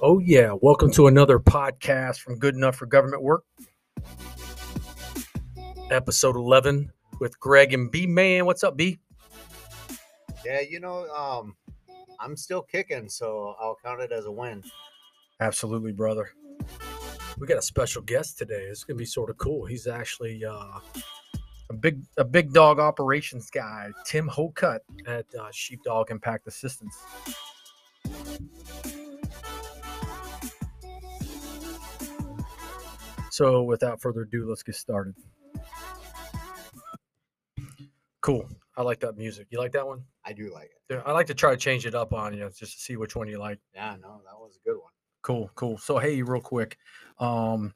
Oh, yeah. Welcome to another podcast from Good Enough for Government Work. Episode 11 with Greg and B. Man, what's up, B? Yeah, you know, um, I'm still kicking, so I'll count it as a win. Absolutely, brother. We got a special guest today. It's gonna be sort of cool. He's actually uh, a big a big dog operations guy, Tim Hocutt at uh, Sheepdog Impact Assistance. So, without further ado, let's get started. Cool. I like that music. You like that one? I do like it. Yeah, I like to try to change it up on you just to see which one you like. Yeah, no, that was a good one. Cool, cool. So hey, real quick, um,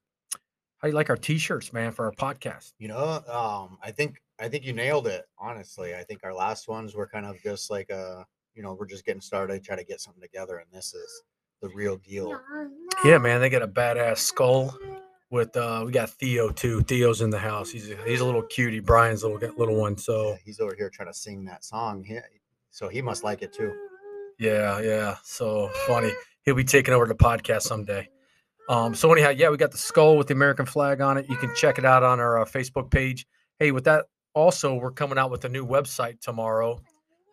how you like our t-shirts, man, for our podcast? You know, um, I think I think you nailed it. Honestly, I think our last ones were kind of just like a, you know, we're just getting started, try to get something together, and this is the real deal. Yeah, man, they got a badass skull with uh we got Theo too. Theo's in the house. He's a, he's a little cutie. Brian's a little little one. So Yeah, he's over here trying to sing that song. He, so he must like it too. yeah, yeah. So funny. He'll be taking over the podcast someday. Um, so anyhow, yeah, we got the skull with the American flag on it. You can check it out on our uh, Facebook page. Hey, with that, also we're coming out with a new website tomorrow.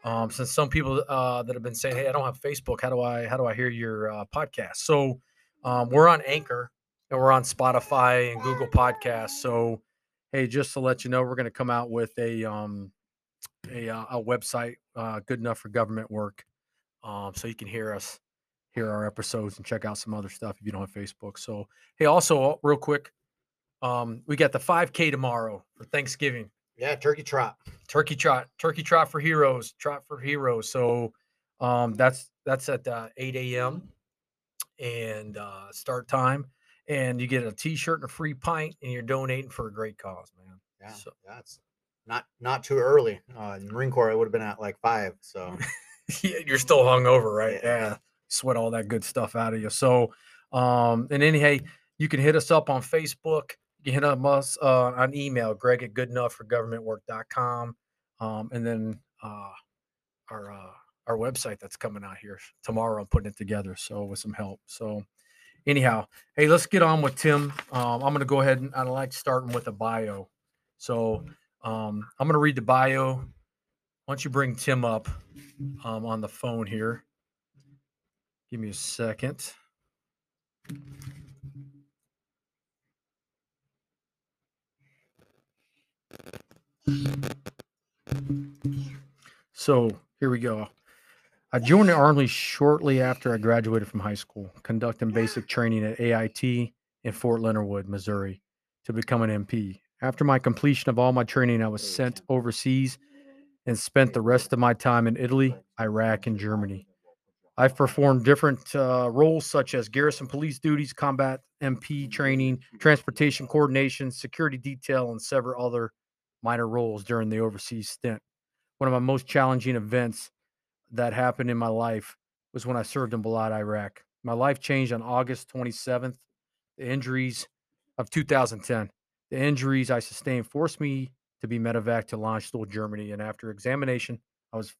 Um, since some people uh, that have been saying, "Hey, I don't have Facebook. How do I how do I hear your uh, podcast?" So um, we're on Anchor and we're on Spotify and Google Podcasts. So hey, just to let you know, we're going to come out with a um, a, uh, a website uh, good enough for government work, um, so you can hear us, hear our episodes, and check out some other stuff if you don't have Facebook. So hey, also real quick, um, we got the 5K tomorrow for Thanksgiving. Yeah, turkey trot. Turkey trot, turkey trot for heroes, trot for heroes. So um, that's that's at uh, 8 a.m. and uh, start time, and you get a T-shirt and a free pint, and you're donating for a great cause, man. Yeah, So- that's not not too early. Uh, in Marine Corps, I would have been at like five. So you're still hungover, right? Yeah. Yeah. Sweat all that good stuff out of you. So, um, and hey, you can hit us up on Facebook. You hit up us uh, on email, Greg at goodenoughforgovernmentwork.com. Um, and then uh, our uh, our website that's coming out here tomorrow. I'm putting it together. So with some help. So anyhow, hey, let's get on with Tim. Um, I'm gonna go ahead and I like starting with a bio. So um, I'm gonna read the bio. Why don't you bring Tim up um, on the phone here? Give me a second. So here we go. I joined the Army shortly after I graduated from high school, conducting basic training at AIT in Fort Leonard Wood, Missouri, to become an MP. After my completion of all my training, I was sent overseas and spent the rest of my time in Italy, Iraq, and Germany. I've performed different uh, roles such as garrison police duties, combat MP training, transportation coordination, security detail, and several other minor roles during the overseas stint. One of my most challenging events that happened in my life was when I served in Balad, Iraq. My life changed on August 27th. The injuries of 2010. The injuries I sustained forced me to be medevac to Landstuhl, Germany, and after examination, I was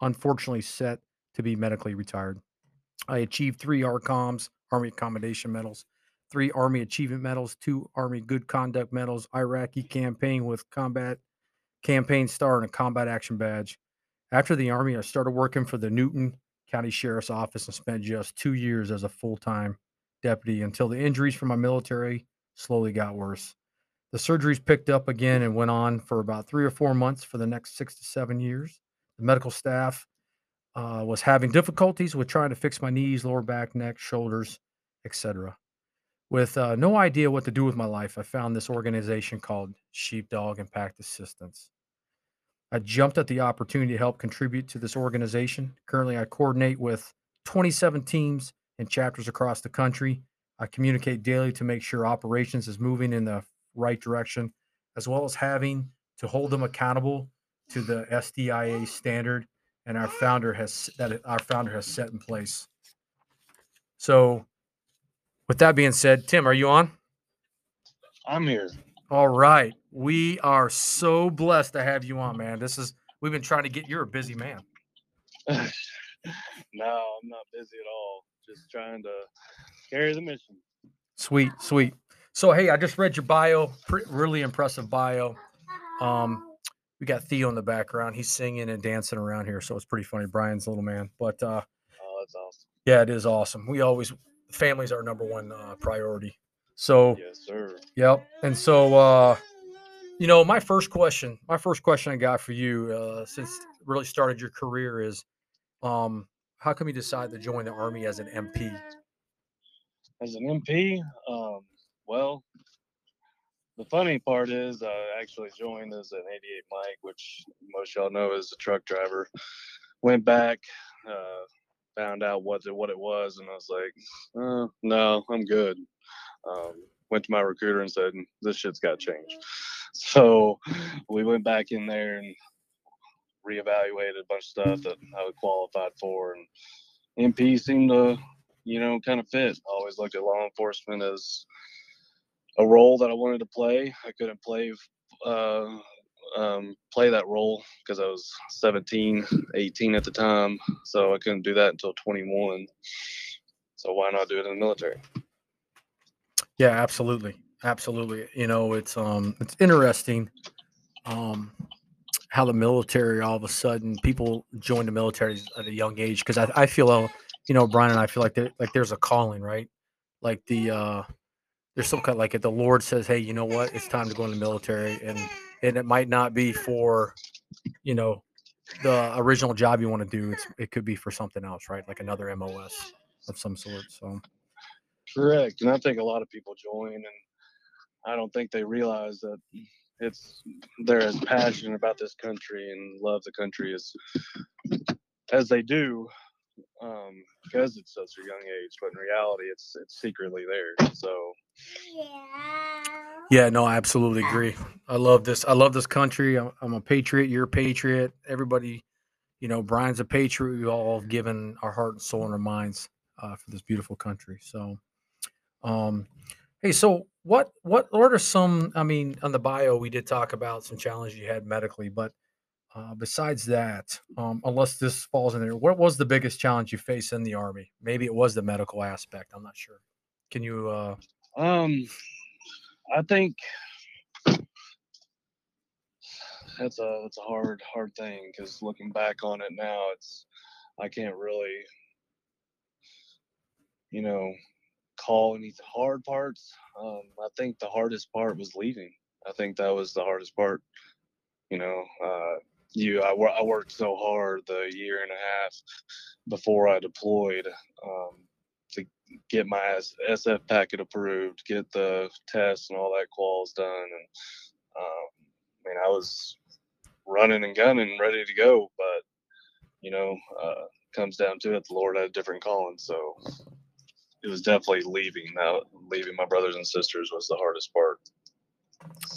unfortunately set to be medically retired. I achieved three ARCOMs, Army Commendation Medals, three Army Achievement Medals, two Army Good Conduct Medals, Iraqi campaign with Combat Campaign Star, and a Combat Action Badge. After the Army, I started working for the Newton County Sheriff's Office and spent just two years as a full time deputy until the injuries from my military slowly got worse. The surgeries picked up again and went on for about three or four months for the next six to seven years. The medical staff uh, was having difficulties with trying to fix my knees, lower back, neck, shoulders, etc. With uh, no idea what to do with my life, I found this organization called Sheepdog Impact Assistance. I jumped at the opportunity to help contribute to this organization. Currently, I coordinate with 27 teams and chapters across the country. I communicate daily to make sure operations is moving in the right direction, as well as having to hold them accountable to the SDIA standard and our founder has that our founder has set in place. So, with that being said, Tim, are you on? I'm here. All right, we are so blessed to have you on, man. This is we've been trying to get. You're a busy man. no, I'm not busy at all. just trying to carry the mission. Sweet, sweet. So hey, I just read your bio. Pre- really impressive bio. Um, we got Theo in the background. He's singing and dancing around here, so it's pretty funny. Brian's little man, but uh, Oh, that's awesome. yeah, it is awesome. We always families are our number one uh, priority. So Yes, sir. Yep. And so, uh, you know, my first question, my first question I got for you, uh, since really started your career is, um, how come you decided to join the army as an MP? As an MP, um, well, the funny part is I actually joined as an 88 Mike, which most y'all know is a truck driver. Went back, uh, found out what it, what it was, and I was like, uh, no, I'm good. Um, went to my recruiter and said, this shit's got to change. So we went back in there and reevaluated a bunch of stuff that I was qualified for, and MP seemed to you know, kind of fit. I always looked at law enforcement as a role that I wanted to play. I couldn't play uh, um, play that role because I was 17, 18 at the time, so I couldn't do that until 21. So why not do it in the military? Yeah, absolutely, absolutely. You know, it's um, it's interesting, um, how the military all of a sudden people join the military at a young age because I, I feel, uh, you know, Brian and I feel like there, like there's a calling, right? Like the uh, there's some kind like if the Lord says, hey, you know what, it's time to go in the military, and and it might not be for, you know, the original job you want to do. It's it could be for something else, right? Like another MOS of some sort. So. Correct. And I think a lot of people join and I don't think they realize that it's they're as passionate about this country and love the country as as they do um, because it's such a young age. But in reality, it's it's secretly there. So Yeah, no, I absolutely agree. I love this. I love this country. I'm, I'm a patriot. You're a patriot. Everybody, you know, Brian's a patriot. We all have given our heart and soul and our minds uh, for this beautiful country. So, um, hey, so what, what, what are some? I mean, on the bio, we did talk about some challenges you had medically, but uh, besides that, um, unless this falls in there, what was the biggest challenge you faced in the army? Maybe it was the medical aspect. I'm not sure. Can you? Uh, um, I think that's a that's a hard hard thing because looking back on it now, it's I can't really you know call any hard parts. Um, I think the hardest part was leaving. I think that was the hardest part. You know, uh, you I, I worked so hard the year and a half before I deployed um, to get my SF packet approved, get the tests and all that quals done, and um, I mean I was running and gunning, ready to go, but you know, uh, comes down to it, the Lord had a different calling, so it was definitely leaving. Now, leaving my brothers and sisters was the hardest part.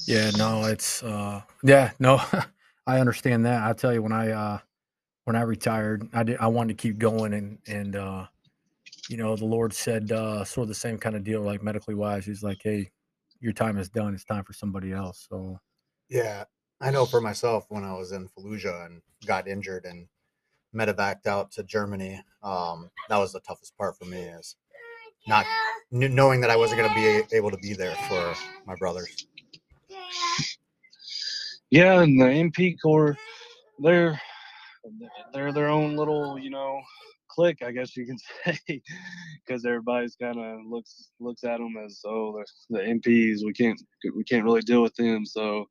Yeah, no, it's uh yeah, no, I understand that. I tell you when I uh when I retired, I did I wanted to keep going and and uh you know, the Lord said uh sort of the same kind of deal like medically wise. He's like, "Hey, your time is done. It's time for somebody else." So, Yeah, I know for myself when I was in Fallujah and got injured and medevaced out to Germany, um, that was the toughest part for me is not kn- knowing that I wasn't going to be able to be there for my brothers. Yeah, and the MP Corps, they're they're their own little, you know, clique, I guess you can say, because everybody's kind of looks looks at them as oh the, the MPs we can't we can't really deal with them. So,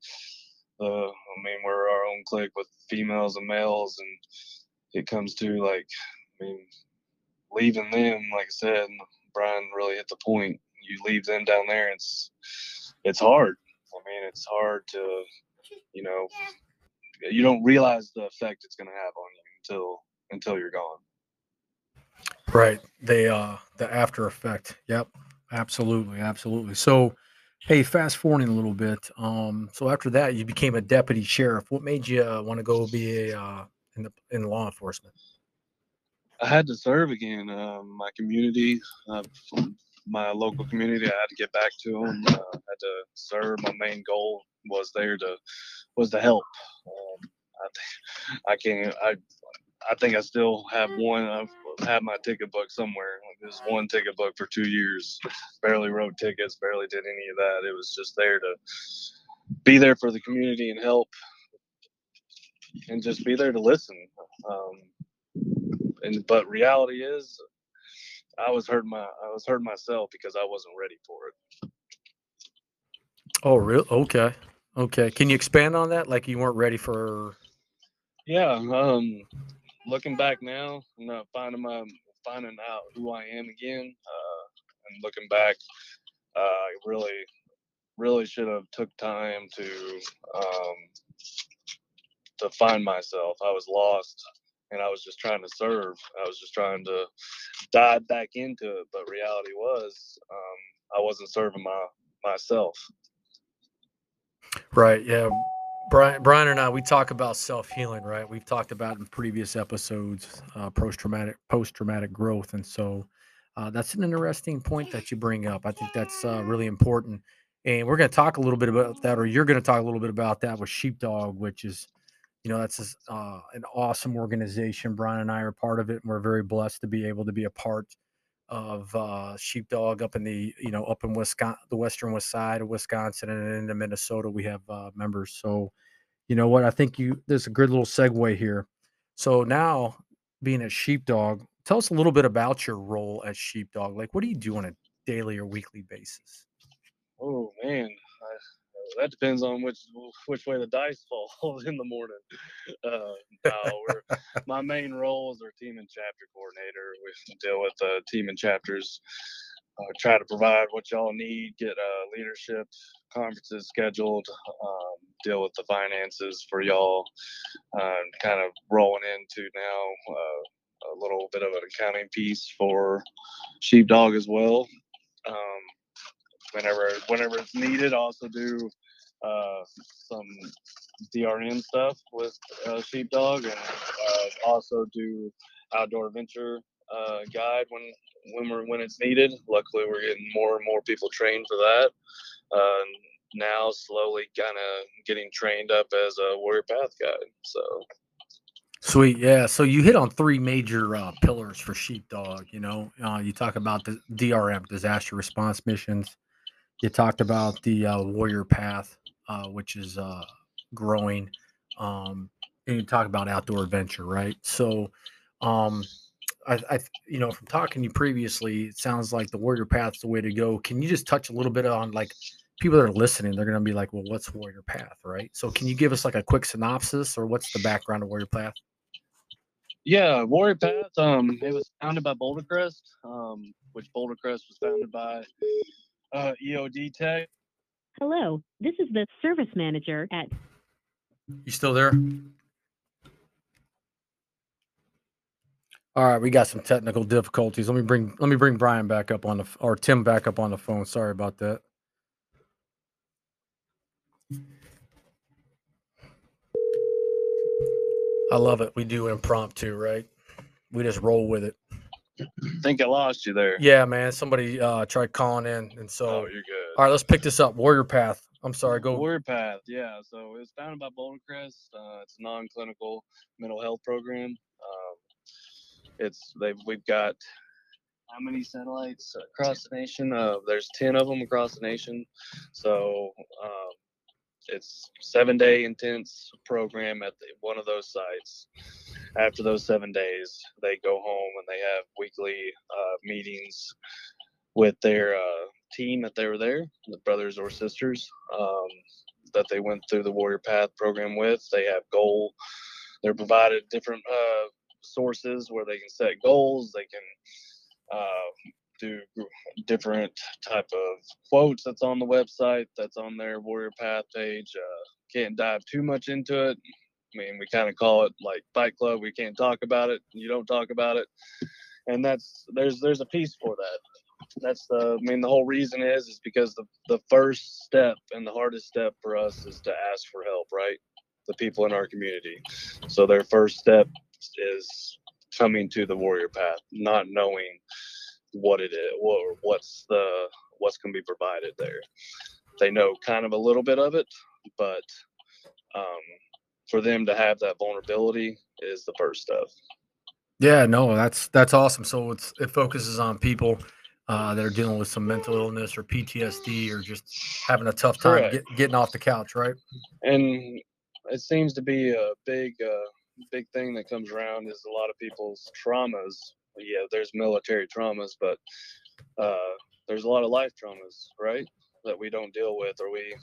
uh, I mean we're our own clique with females and males, and it comes to like, I mean, leaving them, like I said, Brian really hit the point. You leave them down there, it's it's hard. I mean, it's hard to, you know, you don't realize the effect it's going to have on you until until you're gone. right, they uh the after effect. Yep. Absolutely, absolutely. So, hey, fast forwarding a little bit. Um so after that you became a deputy sheriff. What made you uh, want to go be a uh in the in law enforcement? I had to serve again. Um, my community, uh, my local community, I had to get back to them. Uh, had to serve. My main goal was there to was to help. Um, I, think- I can't. I I think I still have one. I've had my ticket book somewhere. There's one ticket book for two years. Barely wrote tickets. Barely did any of that. It was just there to be there for the community and help, and just be there to listen. Um, and but reality is, I was hurting my I was hurting myself because I wasn't ready for it. Oh, real? Okay. Okay. Can you expand on that? Like you weren't ready for. Yeah. Um, looking back now, and uh, finding my finding out who I am again, uh, and looking back, uh, I really, really should have took time to um, to find myself. I was lost, and I was just trying to serve. I was just trying to dive back into it. But reality was, um, I wasn't serving my myself. Right. Yeah. Brian, Brian and I, we talk about self healing, right? We've talked about in previous episodes, uh, post traumatic post traumatic growth, and so uh, that's an interesting point that you bring up. I think that's uh, really important, and we're going to talk a little bit about that, or you're going to talk a little bit about that with Sheepdog, which is, you know, that's uh, an awesome organization. Brian and I are part of it, and we're very blessed to be able to be a part of uh, sheepdog up in the you know up in Wisconsin, the western west side of Wisconsin, and into Minnesota. We have uh, members. So, you know what? I think you there's a good little segue here. So now, being a sheepdog, tell us a little bit about your role as sheepdog. Like, what do you do on a daily or weekly basis? Oh man, that depends on which which way the dice fall in the morning. Uh, no, my main role roles are team and chapter coordinator. We deal with uh, team and chapters. Uh, try to provide what y'all need, get uh, leadership conferences scheduled, um, deal with the finances for y'all, uh, kind of rolling into now a little bit of an accounting piece for Sheepdog as well. Um, whenever whenever it's needed, I also do uh, some DRM stuff with uh, Sheepdog, and uh, also do outdoor adventure uh, guide when when we're when it's needed. Luckily, we're getting more and more people trained for that. Now, slowly, kind of getting trained up as a warrior path guide. So. Sweet, yeah. So you hit on three major uh, pillars for Sheepdog. You know, uh, you talk about the DRM, disaster response missions. You talked about the uh, warrior path, uh, which is uh, growing, um, and you talk about outdoor adventure, right? So, um, I, I, you know, from talking to you previously, it sounds like the warrior path is the way to go. Can you just touch a little bit on like people that are listening? They're going to be like, well, what's warrior path, right? So, can you give us like a quick synopsis, or what's the background of warrior path? Yeah, Warrior Path. Um, it was founded by Boulder Crest, um, which Boulder Crest was founded by uh, EOD Tech. Hello, this is the service manager at You still there? All right, we got some technical difficulties. Let me bring let me bring Brian back up on the or Tim back up on the phone. Sorry about that. I love it. We do impromptu, right? We just roll with it. think I lost you there. Yeah, man. Somebody uh tried calling in, and so Oh, you're good. All right, let's pick this up. Warrior Path. I'm sorry. Go. Warrior Path, yeah. So it's founded by Boulder Crest. Uh, it's a non-clinical mental health program. Um, it's they've we've got how many satellites across the nation? Uh, there's ten of them across the nation. So um, it's seven day intense program at the, one of those sites. After those seven days, they go home and they have weekly uh, meetings with their uh, team that they were there, the brothers or sisters um, that they went through the Warrior Path program with. They have goal. They're provided different uh, sources where they can set goals. They can uh, do different type of quotes that's on the website. That's on their Warrior Path page. Uh, can't dive too much into it. I mean, we kind of call it like Fight Club. We can't talk about it. You don't talk about it, and that's there's there's a piece for that that's the i mean the whole reason is is because the the first step and the hardest step for us is to ask for help right the people in our community so their first step is coming to the warrior path not knowing what it is or what's the what's going to be provided there they know kind of a little bit of it but um for them to have that vulnerability is the first step. Yeah, no, that's that's awesome. So it's it focuses on people uh, that are dealing with some mental illness or PTSD or just having a tough time get, getting off the couch, right? and it seems to be a big uh, big thing that comes around is a lot of people's traumas. Yeah there's military traumas but uh, there's a lot of life traumas right that we don't deal with or we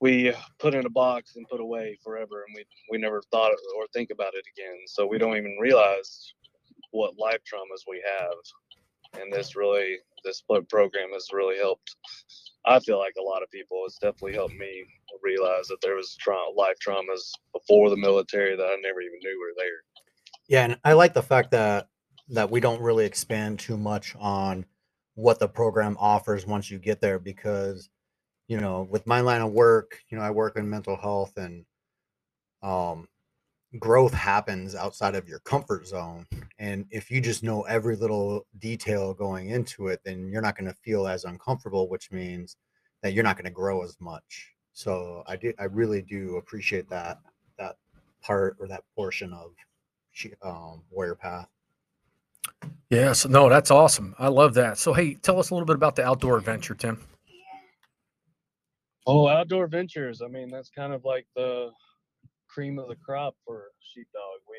we put in a box and put away forever and we we never thought or think about it again. So we don't even realize what life traumas we have and this really this program has really helped I feel like a lot of people. It's definitely helped me realize that there was tra- life traumas before the military that I never even knew were there. Yeah, and I like the fact that that we don't really expand too much on what the program offers once you get there because you know, with my line of work, you know, I work in mental health and um growth happens outside of your comfort zone and if you just know every little detail going into it then you're not going to feel as uncomfortable which means that you're not going to grow as much so i do i really do appreciate that that part or that portion of um, warrior path Yes, no, that's awesome. I love that. So hey, tell us a little bit about the outdoor adventure, Tim. Oh, outdoor ventures. I mean, that's kind of like the cream of the crop for sheepdog. We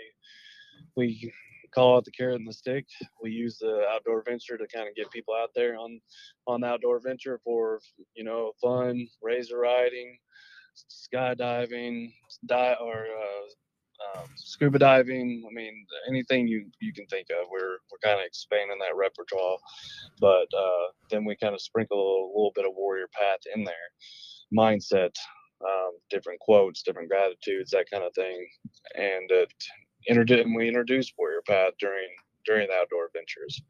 we call it the carrot and the stick. We use the outdoor venture to kind of get people out there on on the outdoor venture for you know fun, razor riding, skydiving, di- or uh, um, scuba diving. I mean, anything you you can think of. We're we're kind of expanding that repertoire, but uh, then we kind of sprinkle a little bit of warrior path in there, mindset, um, different quotes, different gratitudes, that kind of thing, and it introdu- we introduced warrior path during during the outdoor adventures.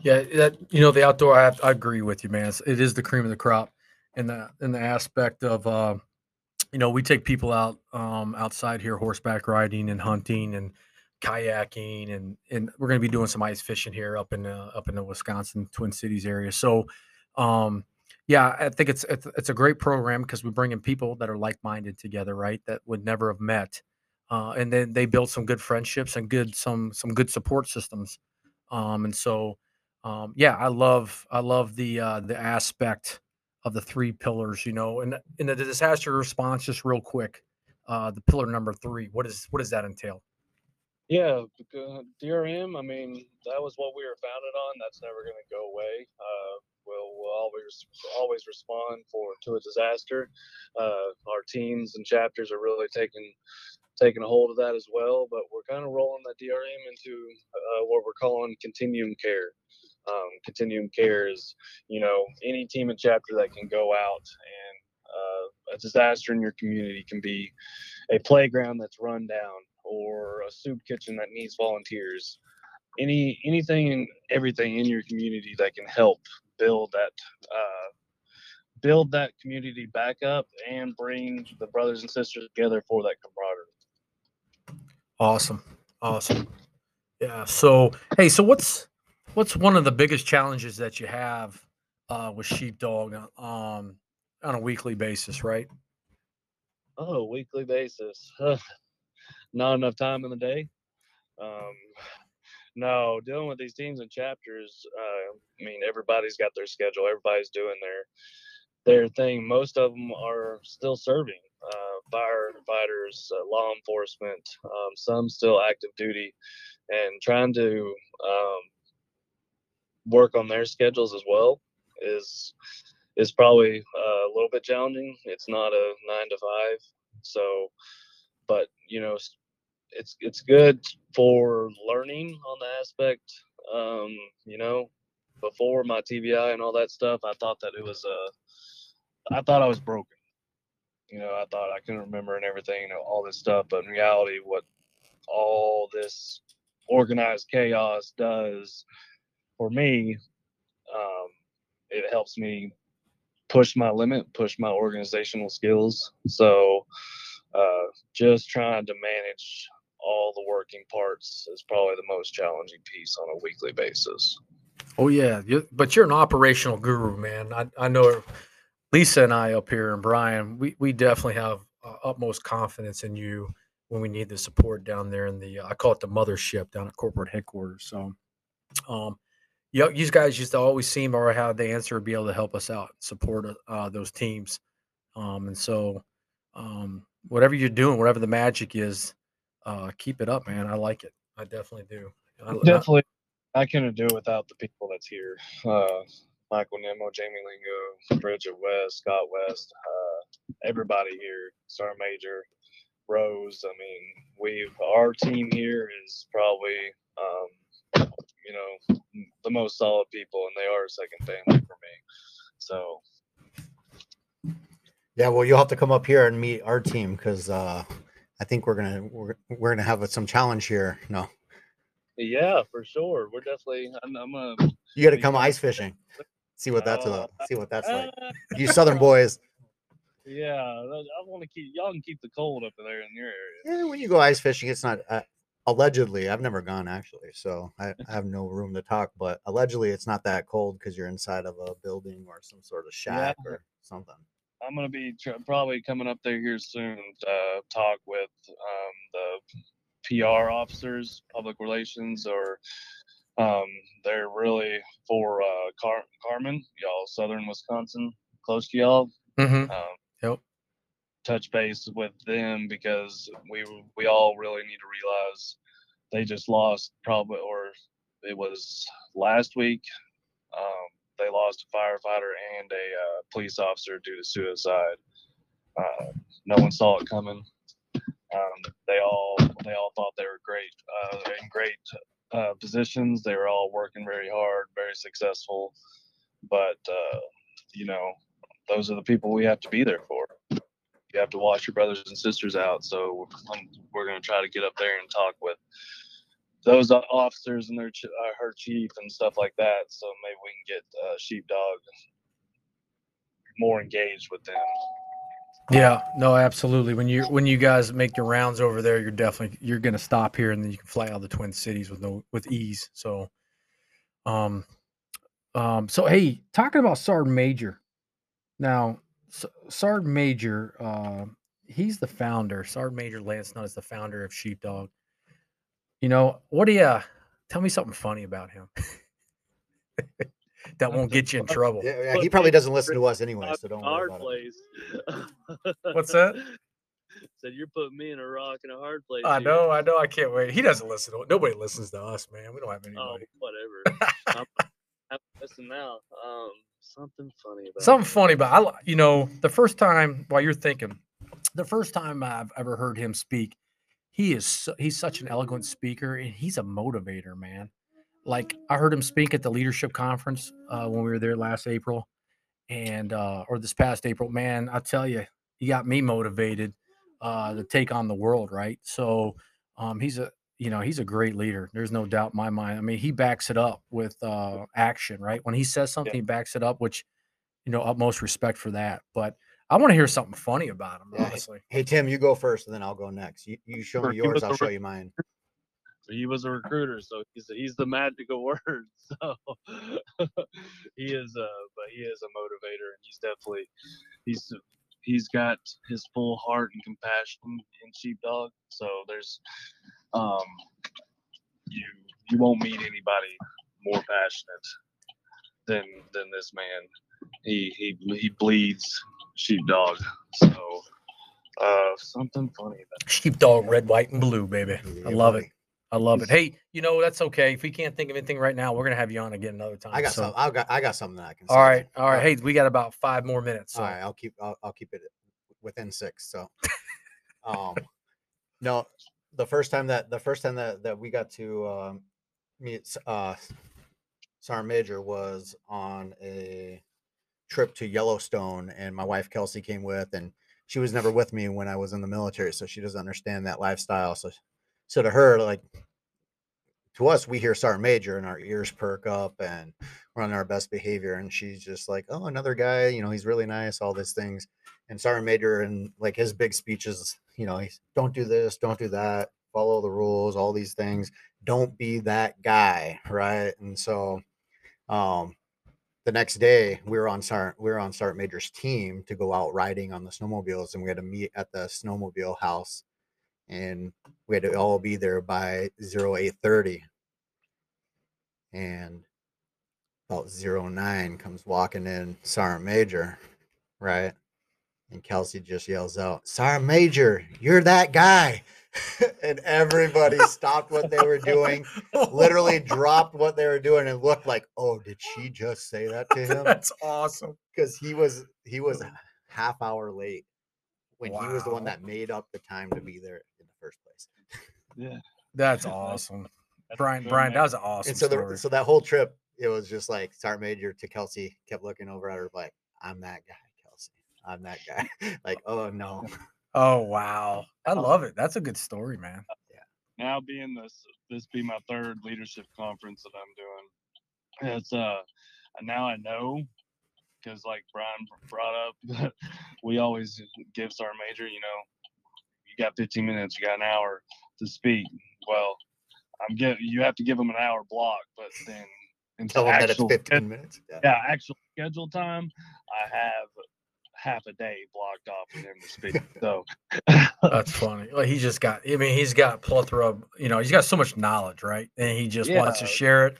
Yeah, that you know the outdoor. I, I agree with you, man. It's, it is the cream of the crop, in the in the aspect of, uh, you know, we take people out um, outside here horseback riding and hunting and kayaking, and and we're going to be doing some ice fishing here up in uh, up in the Wisconsin Twin Cities area. So, um, yeah, I think it's it's, it's a great program because we bring in people that are like minded together, right? That would never have met, uh, and then they build some good friendships and good some some good support systems, um, and so um, yeah, I love I love the uh, the aspect of the three pillars, you know, and in the disaster response, just real quick, uh, the pillar number three, what is what does that entail? Yeah, becau- DRM. I mean, that was what we were founded on. That's never going to go away. Uh, we'll, we'll always always respond for to a disaster. Uh, our teams and chapters are really taking taking a hold of that as well. But we're kind of rolling that DRM into uh, what we're calling continuum care. Um, continuum care is, you know, any team and chapter that can go out and uh, a disaster in your community can be a playground that's run down or a soup kitchen that needs volunteers any anything and everything in your community that can help build that uh, build that community back up and bring the brothers and sisters together for that camaraderie Awesome, awesome. Yeah. So hey, so what's what's one of the biggest challenges that you have uh, with sheepdog um, on a weekly basis, right? oh weekly basis not enough time in the day um, no dealing with these teams and chapters uh, i mean everybody's got their schedule everybody's doing their their thing. Most of them are still serving uh, firefighters uh, law enforcement um, some still active duty and trying to um, work on their schedules as well is is probably uh, a little bit challenging. It's not a nine to five so but you know it's it's good for learning on the aspect um you know before my tbi and all that stuff i thought that it was uh i thought i was broken you know i thought i couldn't remember and everything you know all this stuff but in reality what all this organized chaos does for me um it helps me push my limit push my organizational skills so uh, just trying to manage all the working parts is probably the most challenging piece on a weekly basis. Oh yeah, you, but you're an operational guru, man. I, I know Lisa and I up here and Brian, we, we definitely have uh, utmost confidence in you when we need the support down there in the uh, I call it the mothership down at corporate headquarters. So, um, you, you guys used to always seem or have the answer to be able to help us out, support uh, those teams, um, and so um, whatever you're doing, whatever the magic is, uh, keep it up, man. I like it. I definitely do. I- Definitely, I couldn't do it without the people that's here. Uh, Michael Nemo, Jamie Lingo, Bridget West, Scott West, uh, everybody here, Sergeant Major, Rose. I mean, we've our team here is probably, um, you know, the most solid people, and they are a second family for me. So Yeah, well, you'll have to come up here and meet our team because uh, I think we're gonna we're, we're gonna have some challenge here. No, yeah, for sure, we're definitely. I'm, I'm a. you got to come ice fishing. See what that's Uh, about. See what that's like. You Southern boys. yeah, I want to keep y'all can keep the cold up there in your area. Yeah, when you go ice fishing, it's not uh, allegedly. I've never gone actually, so I, I have no room to talk. But allegedly, it's not that cold because you're inside of a building or some sort of shack or something. I'm gonna be tr- probably coming up there here soon. Uh, talk with um, the PR officers, public relations, or um, they're really for uh, Car- Carmen, y'all, Southern Wisconsin, close to y'all. Mhm. Um, Yep. touch base with them because we we all really need to realize they just lost probably or it was last week um, they lost a firefighter and a uh, police officer due to suicide uh, no one saw it coming um, they all they all thought they were great uh, in great uh, positions they were all working very hard very successful but uh, you know those are the people we have to be there for you have to watch your brothers and sisters out. So um, we're going to try to get up there and talk with those officers and their uh, her chief and stuff like that. So maybe we can get uh, Sheepdog more engaged with them. Yeah, no, absolutely. When you when you guys make your rounds over there, you're definitely you're gonna stop here and then you can fly out the Twin Cities with no with ease. So, um, um, so hey, talking about Sergeant Major. Now, S- Sergeant Major, uh, he's the founder. Sergeant Major Lance Nutt is the founder of Sheepdog. You know what do you tell me something funny about him that won't get you in trouble? Yeah, yeah, he probably doesn't listen to us anyway, so don't worry about it. place. What's that? Said you're putting me in a rock and a hard place. I here." know, I know, I can't wait. He doesn't listen to nobody listens to us, man. We don't have anybody. Oh, whatever. I'm, I'm listening now. Um, something funny about Something him. funny, about. I, li- you know, the first time while you're thinking, the first time I've ever heard him speak, he is su- he's such an eloquent speaker and he's a motivator, man. Like I heard him speak at the leadership conference uh, when we were there last April, and uh, or this past April. Man, I tell you, he got me motivated uh, to take on the world. Right, so um, he's a you know he's a great leader. There's no doubt in my mind. I mean, he backs it up with uh, action. Right, when he says something, he backs it up, which you know utmost respect for that. But I want to hear something funny about him, honestly. Hey Tim, you go first, and then I'll go next. You, you show me yours, I'll show you mine. He was a recruiter, so he's he's the magical word. So he is uh but he is a motivator and he's definitely he's he's got his full heart and compassion in sheepdog. So there's um you you won't meet anybody more passionate than than this man. He he he bleeds sheepdog. So uh something funny about Sheepdog, red, white, and blue, baby. I love it. I love it. Hey, you know that's okay. If we can't think of anything right now, we're gonna have you on again another time. I got so- some. I got. I got something that I can. say All right, all right. Hey, we got about five more minutes. So. All right, I'll keep. I'll, I'll keep it within six. So, um, no, the first time that the first time that that we got to um, meet uh, Sergeant Major was on a trip to Yellowstone, and my wife Kelsey came with, and she was never with me when I was in the military, so she doesn't understand that lifestyle. So, so to her, like to us, we hear Sergeant Major and our ears perk up, and we're on our best behavior. And she's just like, "Oh, another guy, you know, he's really nice, all these things." And Sergeant Major and like his big speeches, you know, he's don't do this, don't do that, follow the rules, all these things. Don't be that guy, right? And so, um, the next day we were on Sergeant we were on Sergeant Major's team to go out riding on the snowmobiles, and we had to meet at the snowmobile house, and we had to all be there by zero eight thirty. And about zero nine comes walking in Sergeant Major, right? And Kelsey just yells out, Sergeant Major, you're that guy. and everybody stopped what they were doing, literally dropped what they were doing, and looked like, oh, did she just say that to him? That's awesome. Because he was he was a half hour late when he was the one that made up the time to be there first place. Yeah. That's awesome. That's Brian, good, Brian, man. that was an awesome and so the so that whole trip, it was just like Sergeant Major to Kelsey kept looking over at her like, I'm that guy, Kelsey. I'm that guy. like, oh no. oh wow, I love it. That's a good story, man. Yeah. Now being this this be my third leadership conference that I'm doing. It's uh now I know because like Brian brought up, we always give Sergeant Major, you know, you got 15 minutes, you got an hour to speak. Well, I'm getting you have to give them an hour block, but then until Tell him that it's actual 15 minutes. Yeah. yeah, actual schedule time, I have half a day blocked off for him to speak. So That's funny. Like he just got. I mean, he's got plethora. Of, you know, he's got so much knowledge, right? And he just wants to share it.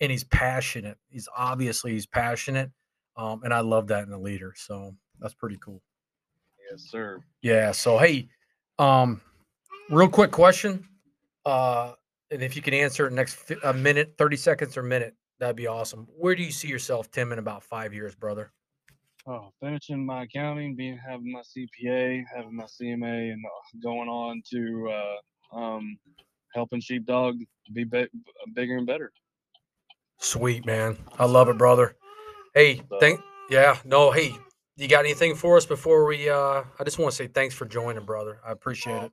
And he's passionate. He's obviously he's passionate. Um, and I love that in a leader. So that's pretty cool. yes, sir. Yeah. So hey, um, real quick question. Uh, and if you can answer it in next a minute, thirty seconds or a minute, that'd be awesome. Where do you see yourself, Tim, in about five years, brother? Oh, finishing my accounting, being having my CPA, having my CMA, and uh, going on to uh, um, helping sheepdog be, be bigger and better. Sweet man. I love it, brother. Hey, thank yeah, no, hey, you got anything for us before we uh I just want to say thanks for joining, brother. I appreciate it.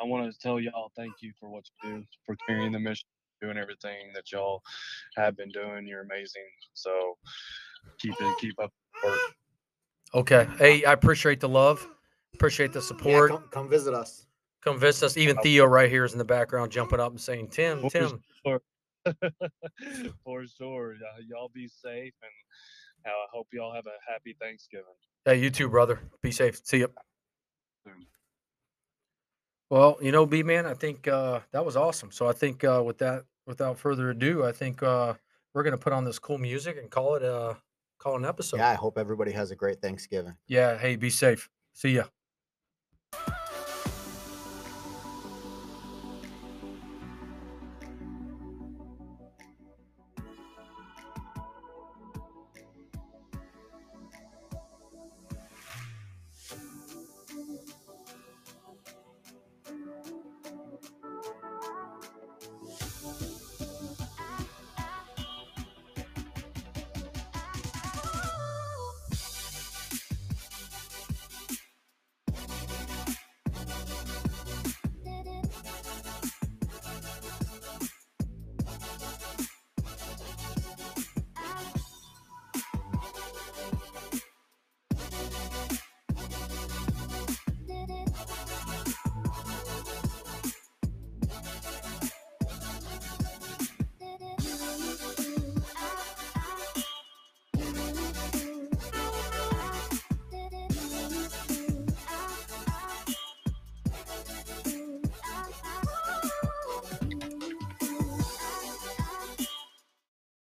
I wanted to tell y'all thank you for what you do, for carrying the mission, doing everything that y'all have been doing. You're amazing. So keep it, keep up. the work. Okay. Hey, I appreciate the love. Appreciate the Yeah, support. come, come visit us. come visit us. Even Theo right here is in the background jumping up and saying, Tim, For Tim. sure. For sure. Y'all- Y'all be safe and I hope y'all have a happy Thanksgiving. Hey, you too, brother. Be safe. See you. Well, you know, B man, I think uh that was awesome. So I think uh with that, without further ado, I think uh we're gonna put on this cool music and call it a call an episode. yeah, I hope everybody has a great Thanksgiving. yeah hey, be safe. See ya.